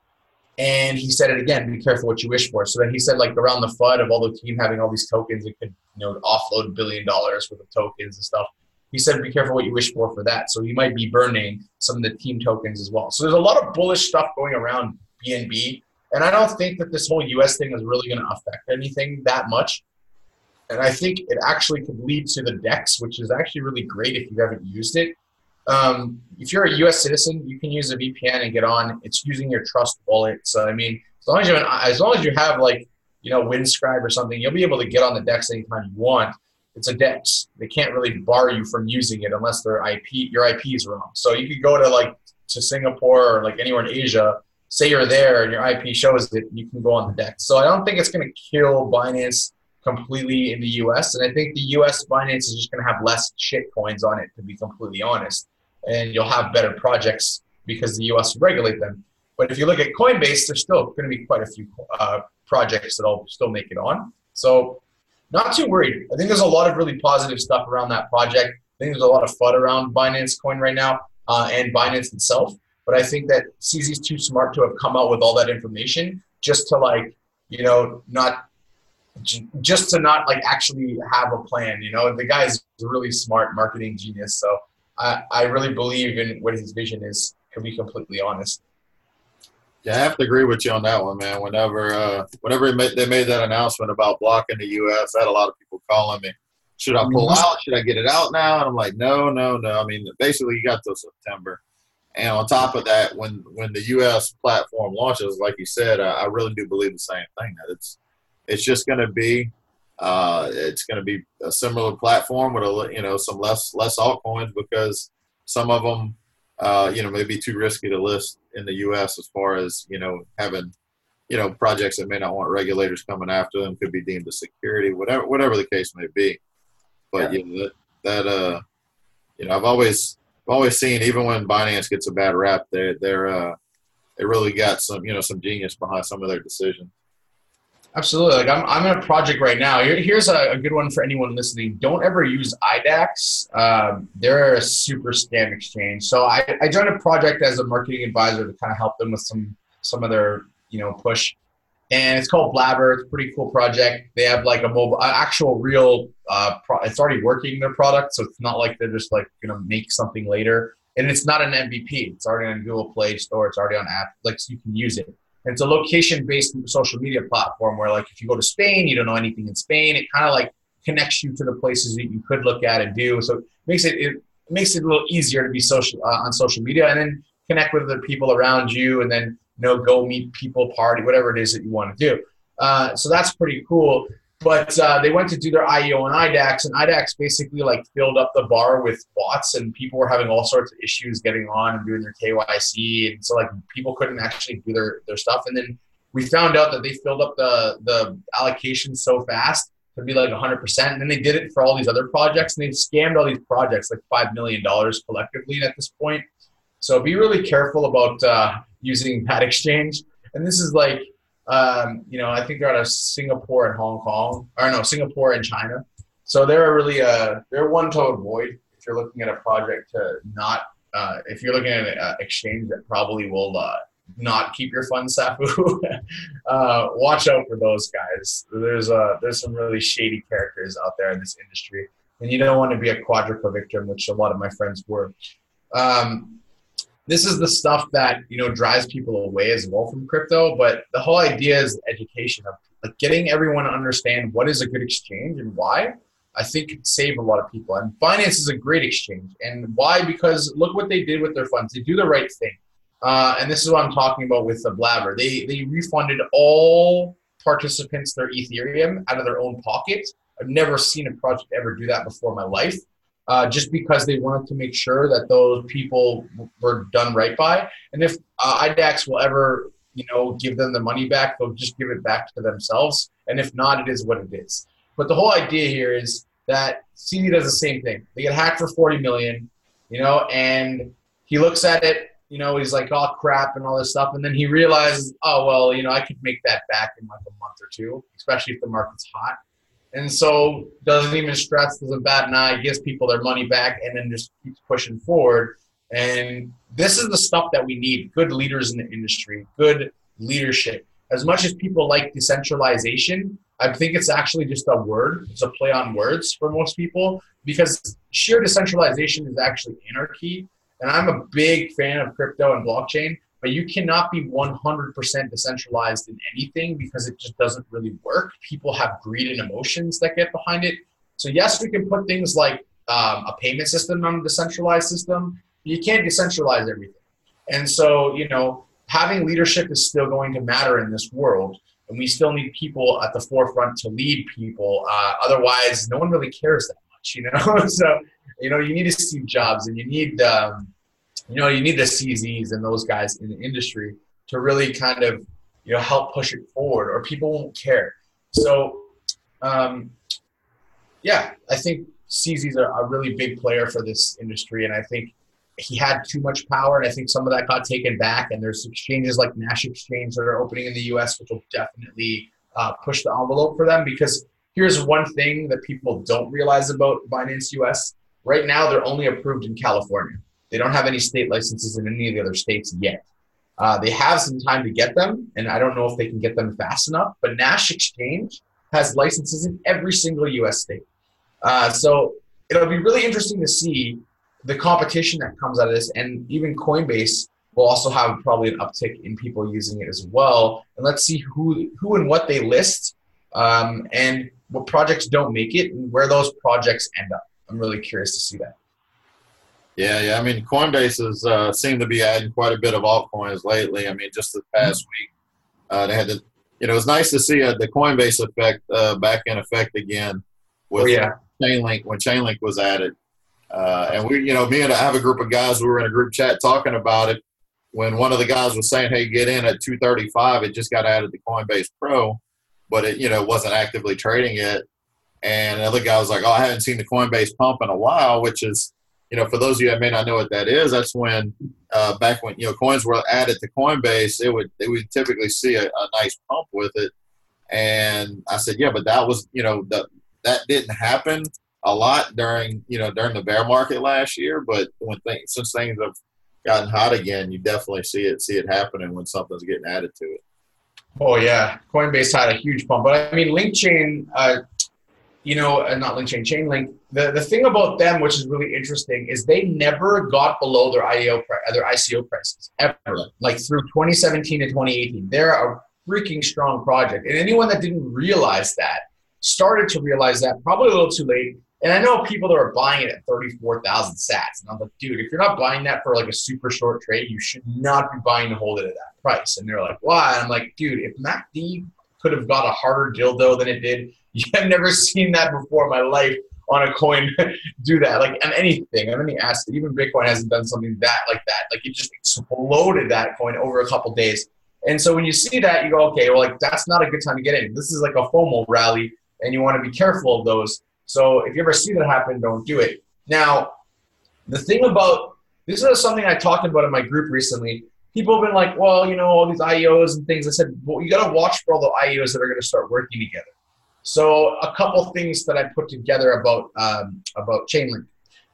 and he said it again: "Be careful what you wish for." So then he said, like around the FUD of all the team having all these tokens, it could you know offload a billion dollars worth of tokens and stuff. He said, "Be careful what you wish for for that." So he might be burning some of the team tokens as well. So there's a lot of bullish stuff going around BNB, and I don't think that this whole U.S. thing is really going to affect anything that much and I think it actually could lead to the DEX, which is actually really great if you haven't used it. Um, if you're a U.S. citizen, you can use a VPN and get on. It's using your Trust wallet. So I mean, as long as you have, an, as long as you have like you know Windscribe or something, you'll be able to get on the DEX anytime you want. It's a DEX. They can't really bar you from using it unless their IP your IP is wrong. So you could go to like to Singapore or like anywhere in Asia, say you're there and your IP shows it, you can go on the DEX. So I don't think it's going to kill Binance completely in the US. And I think the US Binance is just going to have less shit coins on it, to be completely honest. And you'll have better projects because the US regulate them. But if you look at Coinbase, there's still going to be quite a few uh, projects that'll still make it on. So, not too worried. I think there's a lot of really positive stuff around that project. I think there's a lot of FUD around Binance Coin right now uh, and Binance itself. But I think that CZ's too smart to have come out with all that information just to like, you know, not just to not like actually have a plan. You know, the guy is a really smart marketing genius. So I, I really believe in what his vision is. To be completely honest. Yeah, I have to agree with you on that one, man. Whenever, uh, whenever they made that announcement about blocking the U.S., I had a lot of people calling me. Should I pull mm-hmm. out? Should I get it out now? And I'm like, no, no, no. I mean, basically, you got till September. And on top of that, when when the U.S. platform launches, like you said, I, I really do believe the same thing that it's it's just going to be uh, it's going to be a similar platform with a you know some less less altcoins because some of them uh, you know may be too risky to list in the U.S. as far as you know having you know projects that may not want regulators coming after them could be deemed a security whatever whatever the case may be. But yeah. you know, that, that uh you know I've always I've always seen even when Binance gets a bad rap they they're uh they really got some you know some genius behind some of their decisions. Absolutely. Like I'm, I'm in a project right now. Here, here's a, a, good one for anyone listening. Don't ever use IDAX. Um, they're a super scam exchange. So I, I joined a project as a marketing advisor to kind of help them with some some of their you know push, and it's called Blabber. It's a pretty cool project. They have like a mobile, actual real. Uh, pro, it's already working their product, so it's not like they're just like gonna make something later. And it's not an MVP. It's already on Google Play Store. It's already on app. Like so you can use it. It's a location-based social media platform where, like, if you go to Spain, you don't know anything in Spain. It kind of like connects you to the places that you could look at and do. So it makes it it makes it a little easier to be social uh, on social media, and then connect with the people around you, and then you know go meet people, party, whatever it is that you want to do. Uh, so that's pretty cool. But uh, they went to do their IEO and IDAX, and IDAX basically like filled up the bar with bots, and people were having all sorts of issues getting on and doing their KYC, and so like people couldn't actually do their, their stuff. And then we found out that they filled up the the allocation so fast to be like 100%, and then they did it for all these other projects, and they scammed all these projects like five million dollars collectively at this point. So be really careful about uh, using that *laughs* exchange. And this is like um, you know, I think they're out of Singapore and Hong Kong, or no, Singapore and China. So they're really a they're one to avoid if you're looking at a project to not uh, if you're looking at an uh, exchange that probably will uh, not keep your funds SAFU. *laughs* uh, watch out for those guys. There's uh, there's some really shady characters out there in this industry. and you don't want to be a quadruple victim, which a lot of my friends were. Um, this is the stuff that you know drives people away as well from crypto. But the whole idea is education of like getting everyone to understand what is a good exchange and why. I think could save a lot of people. And Binance is a great exchange. And why? Because look what they did with their funds. They do the right thing. Uh, and this is what I'm talking about with the Blabber. They they refunded all participants their Ethereum out of their own pocket. I've never seen a project ever do that before in my life. Uh, just because they wanted to make sure that those people were done right by. And if uh, IDAX will ever, you know, give them the money back, they'll just give it back to themselves. And if not, it is what it is. But the whole idea here is that CZ does the same thing. They get hacked for 40 million, you know, and he looks at it you know, he's like, oh crap, and all this stuff. And then he realizes, oh, well, you know, I could make that back in like a month or two, especially if the market's hot. And so doesn't even stress, doesn't bat an eye, gives people their money back, and then just keeps pushing forward. And this is the stuff that we need good leaders in the industry, good leadership. As much as people like decentralization, I think it's actually just a word. It's a play on words for most people because sheer decentralization is actually anarchy and I'm a big fan of crypto and blockchain, but you cannot be 100% decentralized in anything because it just doesn't really work. People have greed and emotions that get behind it. So, yes, we can put things like um, a payment system on a decentralized system. You can't decentralize everything. And so, you know, having leadership is still going to matter in this world. And we still need people at the forefront to lead people. Uh, otherwise, no one really cares that much, you know? *laughs* so, you know, you need to Steve Jobs and you need, um, you know, you need the CZs and those guys in the industry to really kind of, you know, help push it forward or people won't care. So, um, yeah, I think CZ's a, a really big player for this industry. And I think he had too much power, and I think some of that got taken back. And there's exchanges like Nash Exchange that are opening in the U.S., which will definitely uh, push the envelope for them. Because here's one thing that people don't realize about Binance US: Right now, they're only approved in California. They don't have any state licenses in any of the other states yet. Uh, they have some time to get them, and I don't know if they can get them fast enough. But Nash Exchange has licenses in every single U.S. state. Uh, so it'll be really interesting to see the competition that comes out of this, and even Coinbase will also have probably an uptick in people using it as well. And let's see who who and what they list, um, and what projects don't make it, and where those projects end up. I'm really curious to see that. Yeah, yeah. I mean, Coinbase has uh, seemed to be adding quite a bit of altcoins lately. I mean, just the past week, uh, they had the, you know, it's nice to see uh, the Coinbase effect uh, back in effect again with oh, yeah. Chainlink when Chainlink was added. Uh, and we, you know, me and I have a group of guys We were in a group chat talking about it. When one of the guys was saying, "Hey, get in at 235," it just got added to Coinbase Pro, but it, you know, wasn't actively trading it. And another guy was like, "Oh, I haven't seen the Coinbase pump in a while," which is, you know, for those of you that may not know what that is, that's when uh, back when you know coins were added to Coinbase, it would they would typically see a, a nice pump with it. And I said, "Yeah, but that was you know the, that didn't happen a lot during you know during the bear market last year, but when things since things have gotten hot again, you definitely see it see it happening when something's getting added to it." Oh yeah, Coinbase had a huge pump, but I mean, LinkChain uh, you know, uh, not LinkChain, Chainlink. The the thing about them, which is really interesting, is they never got below their IEO their ICO prices ever. Like through 2017 to 2018, they're a freaking strong project. And anyone that didn't realize that started to realize that probably a little too late. And I know people that are buying it at 34,000 sats. And I'm like, dude, if you're not buying that for like a super short trade, you should not be buying to hold it at that price. And they're like, why? And I'm like, dude, if MACD could have got a harder dildo than it did, *laughs* I've never seen that before in my life on a coin *laughs* do that. Like on anything, on any asset, even Bitcoin hasn't done something that like that. Like it just exploded that coin over a couple days. And so when you see that, you go, okay, well, like that's not a good time to get in. This is like a FOMO rally, and you want to be careful of those. So if you ever see that happen, don't do it. Now, the thing about this is something I talked about in my group recently. People have been like, well, you know, all these IEOs and things. I said, well, you got to watch for all the IEOs that are going to start working together. So a couple things that I put together about um, about Chainlink.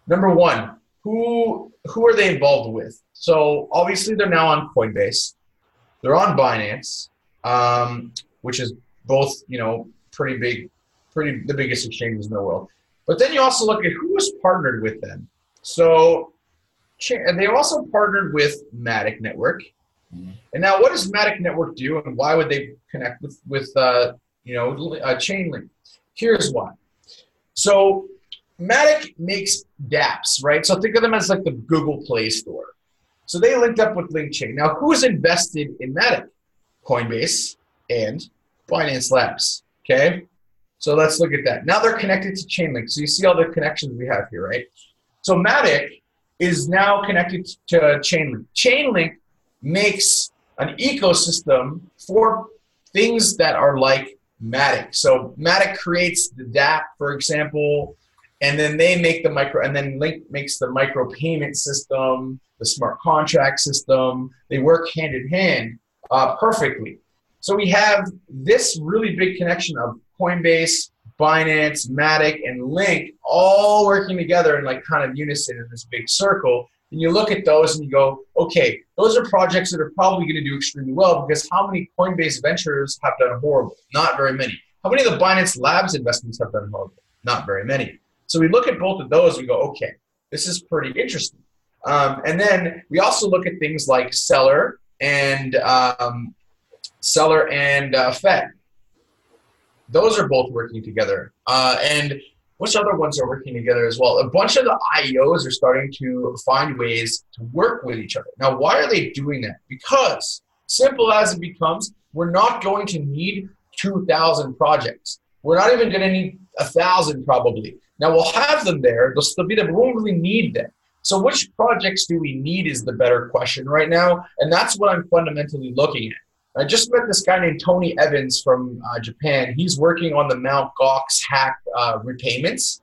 Number one, who who are they involved with? So obviously they're now on Coinbase, they're on Binance, um, which is both you know pretty big, pretty the biggest exchanges in the world. But then you also look at who was partnered with them. So they also partnered with Matic Network. Mm-hmm. And now, what does Matic Network do, and why would they connect with with uh, you know a uh, Chainlink. Here's why. So Matic makes dApps, right? So think of them as like the Google Play Store. So they linked up with LinkChain. Now, who's invested in Matic? Coinbase and Binance Labs. Okay. So let's look at that. Now they're connected to Chainlink. So you see all the connections we have here, right? So Matic is now connected to Chainlink. Chainlink makes an ecosystem for things that are like Matic. So Matic creates the dApp, for example, and then they make the micro, and then Link makes the micro payment system, the smart contract system. They work hand in hand uh, perfectly. So we have this really big connection of Coinbase, Binance, Matic, and Link all working together in like kind of unison in this big circle. And you look at those and you go, okay, those are projects that are probably going to do extremely well because how many Coinbase ventures have done horrible? Not very many. How many of the Binance Labs investments have done horrible? Not very many. So we look at both of those, and we go, okay, this is pretty interesting. Um, and then we also look at things like seller and um, Stellar and uh, Fed. Those are both working together. Uh, and which other ones are working together as well? A bunch of the IEOs are starting to find ways to work with each other. Now, why are they doing that? Because, simple as it becomes, we're not going to need 2,000 projects. We're not even going to need a 1,000 probably. Now, we'll have them there. They'll still be there, but we won't really need them. So, which projects do we need is the better question right now. And that's what I'm fundamentally looking at. I just met this guy named Tony Evans from uh, Japan. He's working on the Mount Gox hack uh, repayments.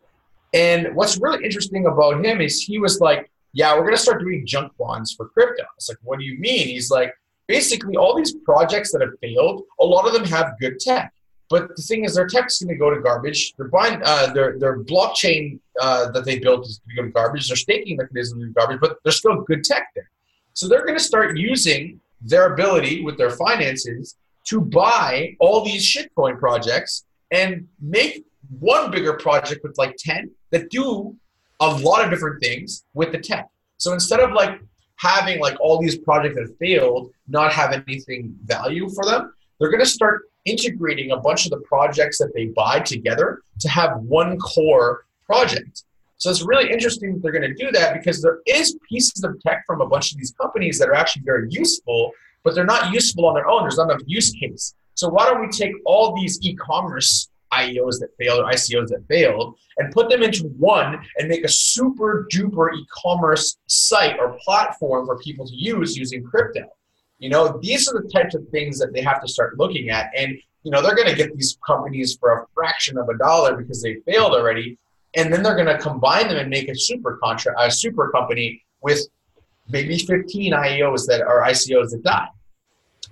And what's really interesting about him is he was like, yeah, we're going to start doing junk bonds for crypto. It's like, what do you mean? He's like, basically, all these projects that have failed, a lot of them have good tech. But the thing is, their tech's going to go to garbage. Their, uh, their, their blockchain uh, that they built is going to go to garbage. Their staking mechanism is garbage, but there's still good tech there. So they're going to start using their ability with their finances to buy all these shitcoin projects and make one bigger project with like 10 that do a lot of different things with the tech. So instead of like having like all these projects that failed not have anything value for them, they're going to start integrating a bunch of the projects that they buy together to have one core project. So it's really interesting that they're going to do that because there is pieces of tech from a bunch of these companies that are actually very useful, but they're not useful on their own. There's not enough use case. So why don't we take all these e-commerce IEOs that failed or ICOs that failed and put them into one and make a super duper e-commerce site or platform for people to use using crypto. You know, these are the types of things that they have to start looking at. And, you know, they're going to get these companies for a fraction of a dollar because they failed already and then they're going to combine them and make a super contract, a super company with maybe 15 IEOs that are ICOs that die,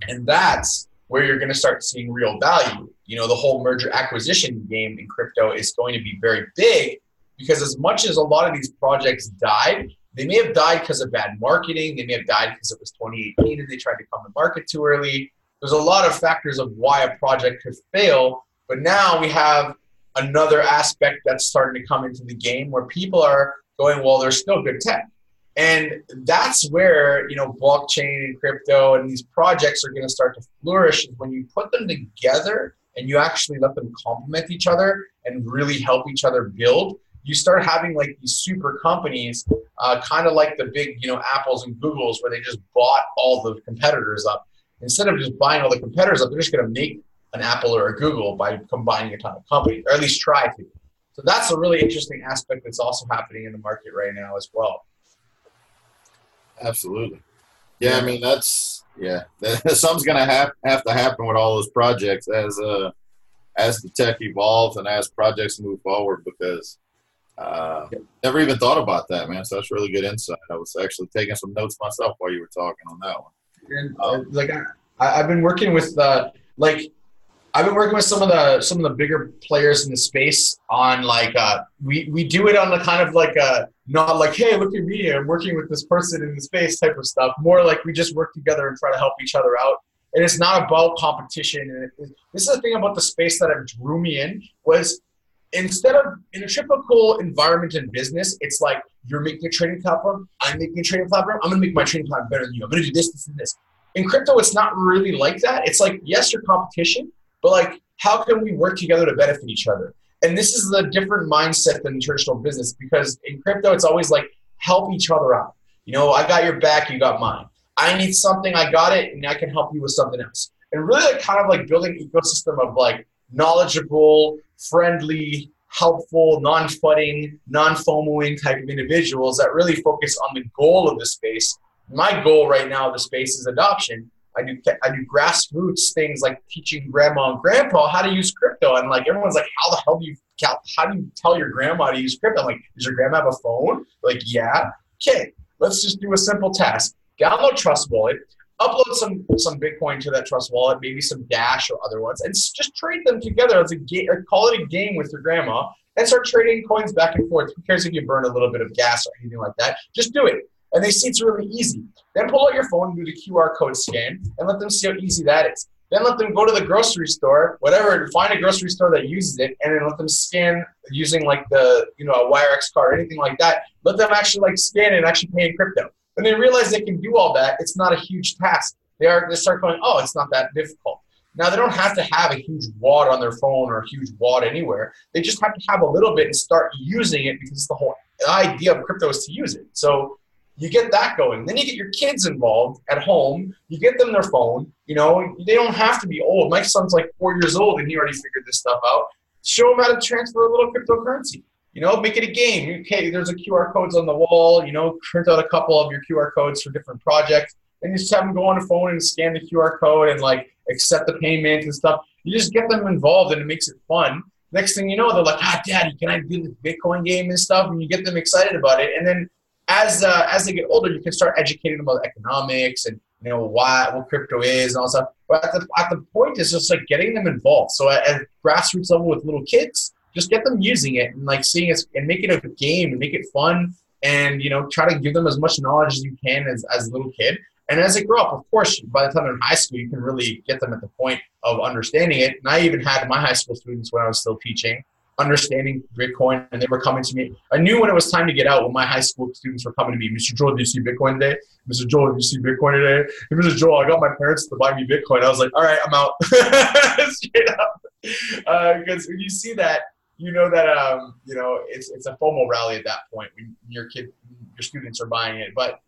and that's where you're going to start seeing real value. You know, the whole merger acquisition game in crypto is going to be very big because as much as a lot of these projects died, they may have died because of bad marketing. They may have died because it was 2018 and they tried to come to market too early. There's a lot of factors of why a project could fail. But now we have another aspect that's starting to come into the game where people are going, well, there's still good tech. And that's where, you know, blockchain and crypto and these projects are going to start to flourish when you put them together and you actually let them complement each other and really help each other build. You start having like these super companies, uh, kind of like the big, you know, Apples and Googles, where they just bought all the competitors up. Instead of just buying all the competitors up, they're just going to make an Apple or a Google by combining a ton of companies, or at least try to. So that's a really interesting aspect that's also happening in the market right now as well. Absolutely. Yeah, I mean that's yeah. *laughs* Something's gonna have have to happen with all those projects as uh as the tech evolves and as projects move forward because uh, never even thought about that, man. So that's really good insight. I was actually taking some notes myself while you were talking on that one. And, uh, um, like I, I've been working with uh, like I've been working with some of the some of the bigger players in the space on like uh, we we do it on the kind of like a uh, not like hey look at me I'm working with this person in the space type of stuff. More like we just work together and try to help each other out. And it's not about competition. And it, this is the thing about the space that drew me in was instead of in a typical environment in business, it's like you're making a trading platform, I'm making a trading platform, I'm gonna make my trading platform better than you. I'm gonna do this, this, and this. In crypto, it's not really like that. It's like, yes, you're competition, but like, how can we work together to benefit each other? And this is the different mindset than traditional business because in crypto, it's always like help each other out. You know, I got your back, you got mine. I need something, I got it, and I can help you with something else. And really, like, kind of like building an ecosystem of like knowledgeable, friendly, helpful, non-fudding, non-FOMOing type of individuals that really focus on the goal of the space. My goal right now of the space is adoption. I do I do grassroots things like teaching grandma and grandpa how to use crypto. And like everyone's like, how the hell do you how do you tell your grandma to use crypto? I'm like, does your grandma have a phone? Like, yeah. Okay, let's just do a simple test. Download Trust Wallet, upload some some Bitcoin to that Trust Wallet, maybe some Dash or other ones, and just trade them together as a game, or call it a game with your grandma, and start trading coins back and forth. Who cares if you burn a little bit of gas or anything like that? Just do it. And they see it's really easy. Then pull out your phone, do the QR code scan, and let them see how easy that is. Then let them go to the grocery store, whatever, find a grocery store that uses it, and then let them scan using like the, you know, a WireX card or anything like that. Let them actually like scan and actually pay in crypto. When they realize they can do all that, it's not a huge task. They are they start going, oh, it's not that difficult. Now they don't have to have a huge wad on their phone or a huge wad anywhere. They just have to have a little bit and start using it because the whole idea of crypto is to use it. So you get that going. Then you get your kids involved at home. You get them their phone. You know, they don't have to be old. My son's like four years old and he already figured this stuff out. Show him how to transfer a little cryptocurrency. You know, make it a game. Okay, there's a QR codes on the wall. You know, print out a couple of your QR codes for different projects, and you just have them go on the phone and scan the QR code and like accept the payment and stuff. You just get them involved, and it makes it fun. Next thing you know, they're like, "Ah, Daddy, can I do the Bitcoin game and stuff?" And you get them excited about it, and then as uh, as they get older, you can start educating them about economics and you know why what crypto is and all that stuff. But at the, at the point is just like getting them involved. So at, at grassroots level with little kids, just get them using it and like seeing it and make it a game and make it fun and you know try to give them as much knowledge as you can as, as a little kid and as they grow up of course by the time they're in high school you can really get them at the point of understanding it and i even had my high school students when i was still teaching understanding bitcoin and they were coming to me. I knew when it was time to get out when my high school students were coming to me mr joel do you see bitcoin today? Mr joel do you see bitcoin today? Mr joel i got my parents to buy me bitcoin. I was like all right i'm out. *laughs* Straight up. Because uh, when you see that you know that um, you know it's it's a FOMO rally at that point when your kid your students are buying it. But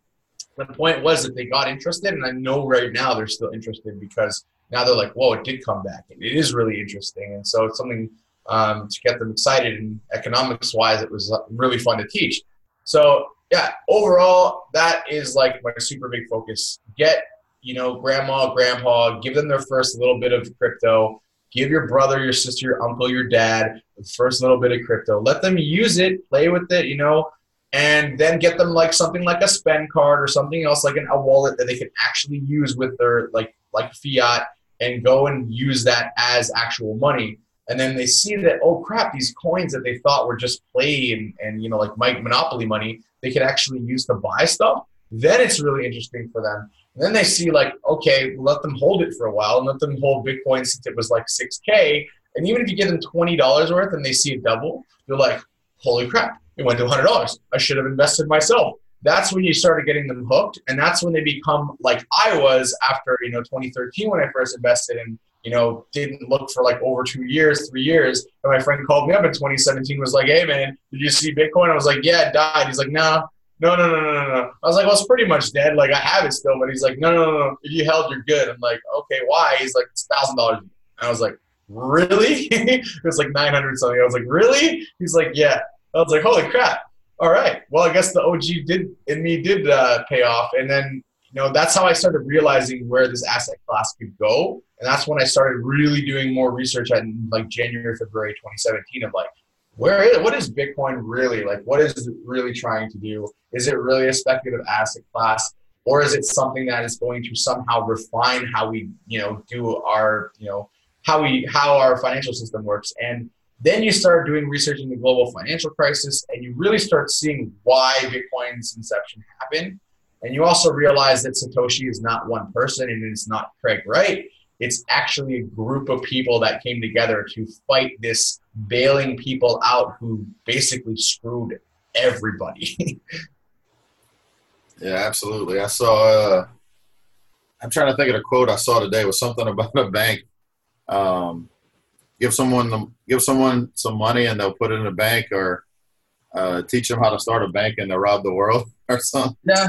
the point was that they got interested, and I know right now they're still interested because now they're like, whoa, it did come back, and it is really interesting, and so it's something um, to get them excited. And economics wise, it was really fun to teach. So yeah, overall, that is like my super big focus. Get you know grandma, grandpa, give them their first little bit of crypto give your brother, your sister, your uncle, your dad the first little bit of crypto. Let them use it, play with it, you know, and then get them like something like a spend card or something else like an, a wallet that they can actually use with their like like fiat and go and use that as actual money. And then they see that oh crap, these coins that they thought were just play and, and you know like monopoly money, they could actually use to buy stuff. Then it's really interesting for them. And then they see like, okay, let them hold it for a while and let them hold Bitcoin since it was like 6K. And even if you give them $20 worth and they see it double, they're like, holy crap, it went to $100. I should have invested myself. That's when you started getting them hooked. And that's when they become like I was after, you know, 2013 when I first invested and, you know, didn't look for like over two years, three years. And my friend called me up in 2017, was like, hey man, did you see Bitcoin? I was like, yeah, it died. He's like, no, no, no, no, no, no. I was like, well, it's pretty much dead. Like, I have it still. But he's like, no, no, no, no. If you held, you're good. I'm like, okay, why? He's like, it's thousand dollars. I was like, really? *laughs* it was like nine hundred something. I was like, really? He's like, yeah. I was like, holy crap. All right. Well, I guess the OG did in me did uh, pay off, and then you know that's how I started realizing where this asset class could go, and that's when I started really doing more research in like January, February 2017 of like where is what is Bitcoin really like? What is it really trying to do? Is it really a speculative asset class, or is it something that is going to somehow refine how we, you know, do our, you know, how we how our financial system works? And then you start doing research in the global financial crisis, and you really start seeing why Bitcoin's inception happened. And you also realize that Satoshi is not one person, and it's not Craig Wright It's actually a group of people that came together to fight this bailing people out who basically screwed everybody. *laughs* yeah, absolutely. I saw. Uh, I'm trying to think of the quote I saw today. It was something *laughs* about a bank. Um, give someone the, give someone some money and they'll put it in a bank, or uh, teach them how to start a bank and they'll rob the world, *laughs* or something. Yeah,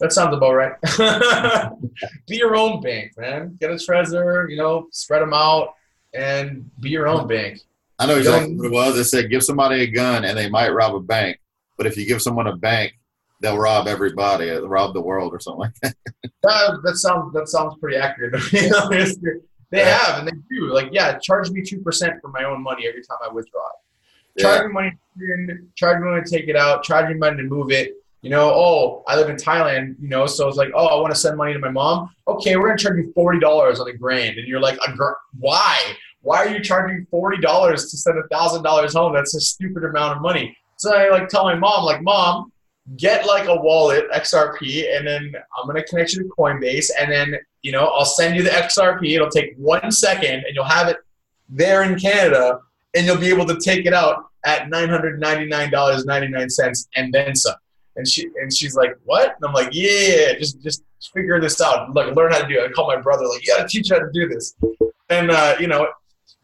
that sounds about right. *laughs* be your own bank, man. Get a Trezor, you know, spread them out, and be your own bank. I know exactly what it was. It said give somebody a gun and they might rob a bank, but if you give someone a bank, they'll rob everybody, they'll rob the world or something like that. *laughs* that, that sounds that sounds pretty accurate. *laughs* they yeah. have and they do. Like, yeah, charge me two percent for my own money every time I withdraw it. Charge yeah. me money, charge me money to take it out, charge me money to move it. You know, oh, I live in Thailand, you know, so it's like, oh, I want to send money to my mom. Okay, we're gonna charge you forty dollars on a grand, and you're like, why? why are you charging $40 to send $1,000 home? That's a stupid amount of money. So I like tell my mom, like, mom, get like a wallet, XRP, and then I'm going to connect you to Coinbase. And then, you know, I'll send you the XRP. It'll take one second and you'll have it there in Canada and you'll be able to take it out at $999.99 and then some. And she and she's like, "What?" And I'm like, "Yeah, just just figure this out. Like, learn how to do it." I call my brother, like, "You got to teach how to do this." And uh, you know,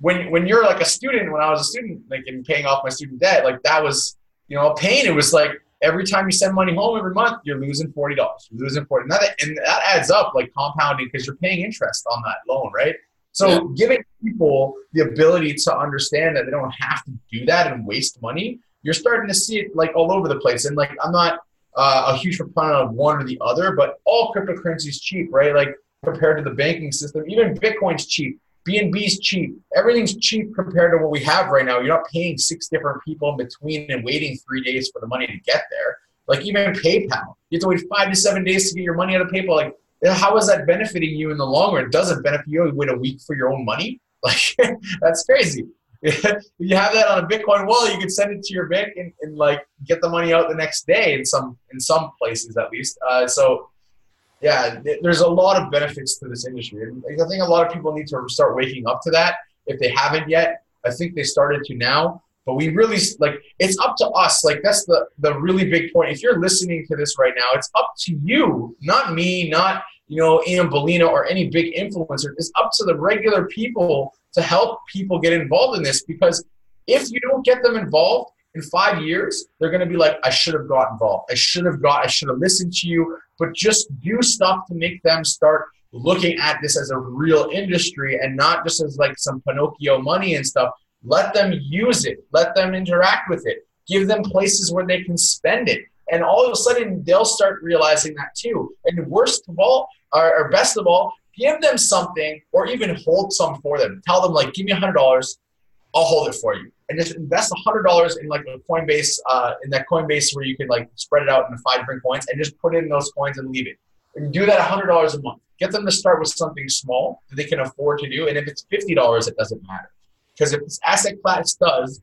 when when you're like a student, when I was a student, like and paying off my student debt, like that was you know a pain. It was like every time you send money home every month, you're losing forty dollars. You're losing forty, and that, and that adds up like compounding because you're paying interest on that loan, right? So yeah. giving people the ability to understand that they don't have to do that and waste money, you're starting to see it like all over the place. And like I'm not uh, a huge proponent of one or the other, but all cryptocurrency is cheap, right? Like compared to the banking system, even Bitcoin's cheap. BNB's cheap. Everything's cheap compared to what we have right now. You're not paying six different people in between and waiting three days for the money to get there. Like even PayPal, you have to wait five to seven days to get your money out of PayPal. Like, how is that benefiting you in the long run? It doesn't benefit you. Wait a week for your own money. *laughs* Like, that's crazy. You have that on a Bitcoin wallet, you can send it to your bank and, and, like get the money out the next day in some in some places at least. Uh, so yeah, there's a lot of benefits to this industry. And I think a lot of people need to start waking up to that if they haven't yet. I think they started to now, but we really like it's up to us. Like that's the the really big point. If you're listening to this right now, it's up to you, not me, not you know Ian Balina or any big influencer. It's up to the regular people to help people get involved in this because if you don't get them involved, in five years, they're going to be like, I should have got involved. I should have got, I should have listened to you. But just do stuff to make them start looking at this as a real industry and not just as like some Pinocchio money and stuff. Let them use it. Let them interact with it. Give them places where they can spend it. And all of a sudden, they'll start realizing that too. And worst of all, or, best of all, give them something or even hold some for them. Tell them, like, give me a $100. I'll hold it for you and just invest a hundred dollars in like a Coinbase, uh, in that Coinbase where you can like spread it out into five different coins and just put in those coins and leave it. And do that a hundred dollars a month. Get them to start with something small that they can afford to do, and if it's fifty dollars, it doesn't matter because if this asset class does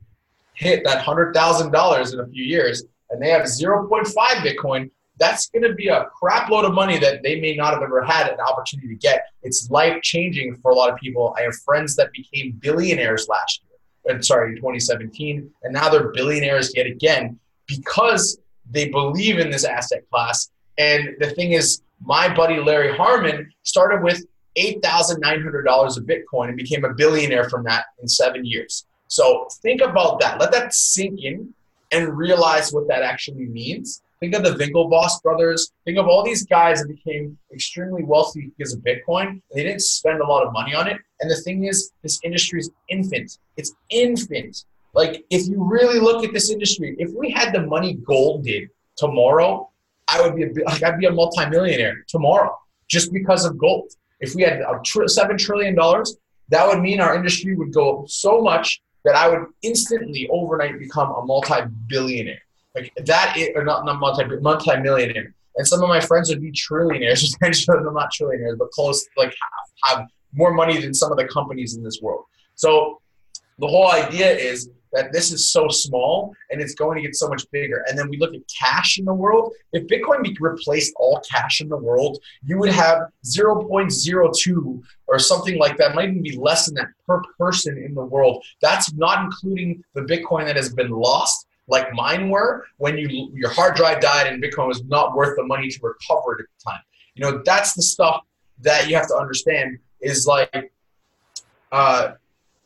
hit that hundred thousand dollars in a few years, and they have zero point five Bitcoin, that's going to be a crap load of money that they may not have ever had an opportunity to get. It's life changing for a lot of people. I have friends that became billionaires last year and sorry, in 2017, and now they're billionaires yet again because they believe in this asset class. And the thing is, my buddy Larry Harmon started with $8,900 of Bitcoin and became a billionaire from that in seven years. So think about that. Let that sink in and realize what that actually means. Think of the Winklevoss brothers. Think of all these guys that became extremely wealthy because of Bitcoin. They didn't spend a lot of money on it. And the thing is, this industry is infant. It's infant. Like, if you really look at this industry, if we had the money gold did tomorrow, I would be a, like I'd be a multimillionaire tomorrow just because of gold. If we had tr- seven trillion dollars, that would mean our industry would go so much that I would instantly overnight become a multi-billionaire. Like that, is, or not, not multi, multi-millionaire. And some of my friends would be trillionaires. *laughs* They're not trillionaires, but close, like have, have more money than some of the companies in this world. So the whole idea is that this is so small and it's going to get so much bigger. And then we look at cash in the world. If Bitcoin replaced all cash in the world, you would have 0.02 or something like that, might even be less than that per person in the world. That's not including the Bitcoin that has been lost like mine were when you your hard drive died and Bitcoin was not worth the money to recover it at the time. You know, that's the stuff that you have to understand is like uh,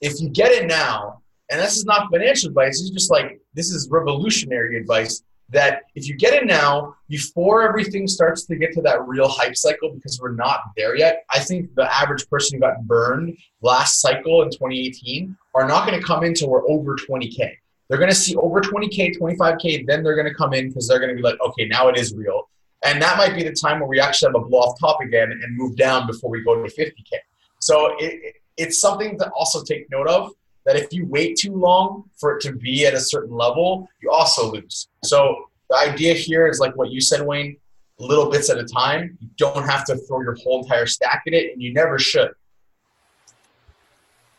if you get it now, and this is not financial advice, it's just like this is revolutionary advice that if you get it now before everything starts to get to that real hype cycle because we're not there yet i think the average person who got burned last cycle in 2018 are not going to come into we're over 20k they're going to see over 20K, 25K, then they're going to come in because they're going to be like, okay, now it is real. And that might be the time where we actually have a blow off top again and move down before we go to 50K. So it, it's something to also take note of that if you wait too long for it to be at a certain level, you also lose. So the idea here is like what you said, Wayne, little bits at a time. You don't have to throw your whole entire stack at it, and you never should.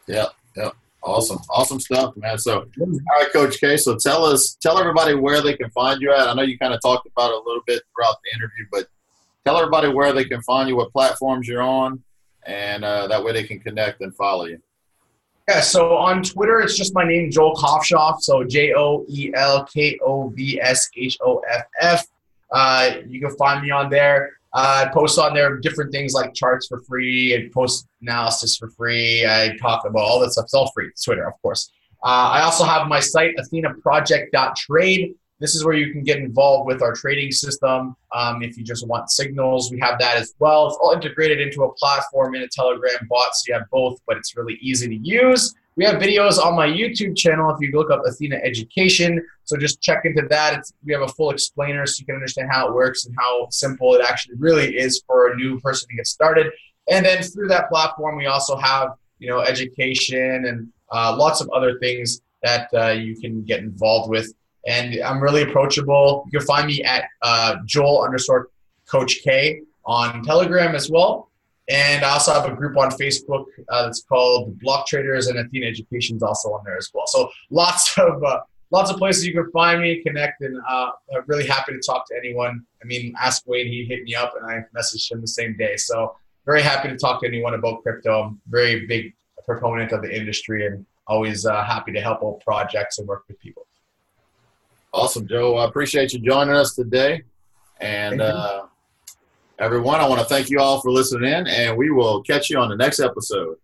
Yeah, yeah. Awesome, awesome stuff, man. So, all right, Coach K. So, tell us, tell everybody where they can find you at. I know you kind of talked about it a little bit throughout the interview, but tell everybody where they can find you, what platforms you're on, and uh, that way they can connect and follow you. Yeah, so on Twitter, it's just my name, Joel Kovshoff. So J O E L K O V S H O F F. Uh, you can find me on there. I post on there different things like charts for free and post analysis for free. I talk about all that stuff. It's all free. Twitter, of course. Uh, I also have my site, athenaproject.trade. This is where you can get involved with our trading system. Um, if you just want signals, we have that as well. It's all integrated into a platform in a Telegram bot, so you have both, but it's really easy to use. We have videos on my YouTube channel if you look up Athena Education. So just check into that. It's, we have a full explainer so you can understand how it works and how simple it actually really is for a new person to get started. And then through that platform, we also have you know education and uh, lots of other things that uh, you can get involved with. And I'm really approachable. You can find me at uh, Joel underscore Coach K on Telegram as well. And I also have a group on Facebook uh, that's called Block Traders, and Athena Education is also on there as well. So lots *laughs* of uh, lots of places you can find me, connect, and uh, I'm really happy to talk to anyone. I mean, ask Wade, he hit me up, and I messaged him the same day. So very happy to talk to anyone about crypto. I'm very big proponent of the industry, and always uh, happy to help out projects and work with people. Awesome, Joe. I appreciate you joining us today, and. Everyone, I want to thank you all for listening in, and we will catch you on the next episode.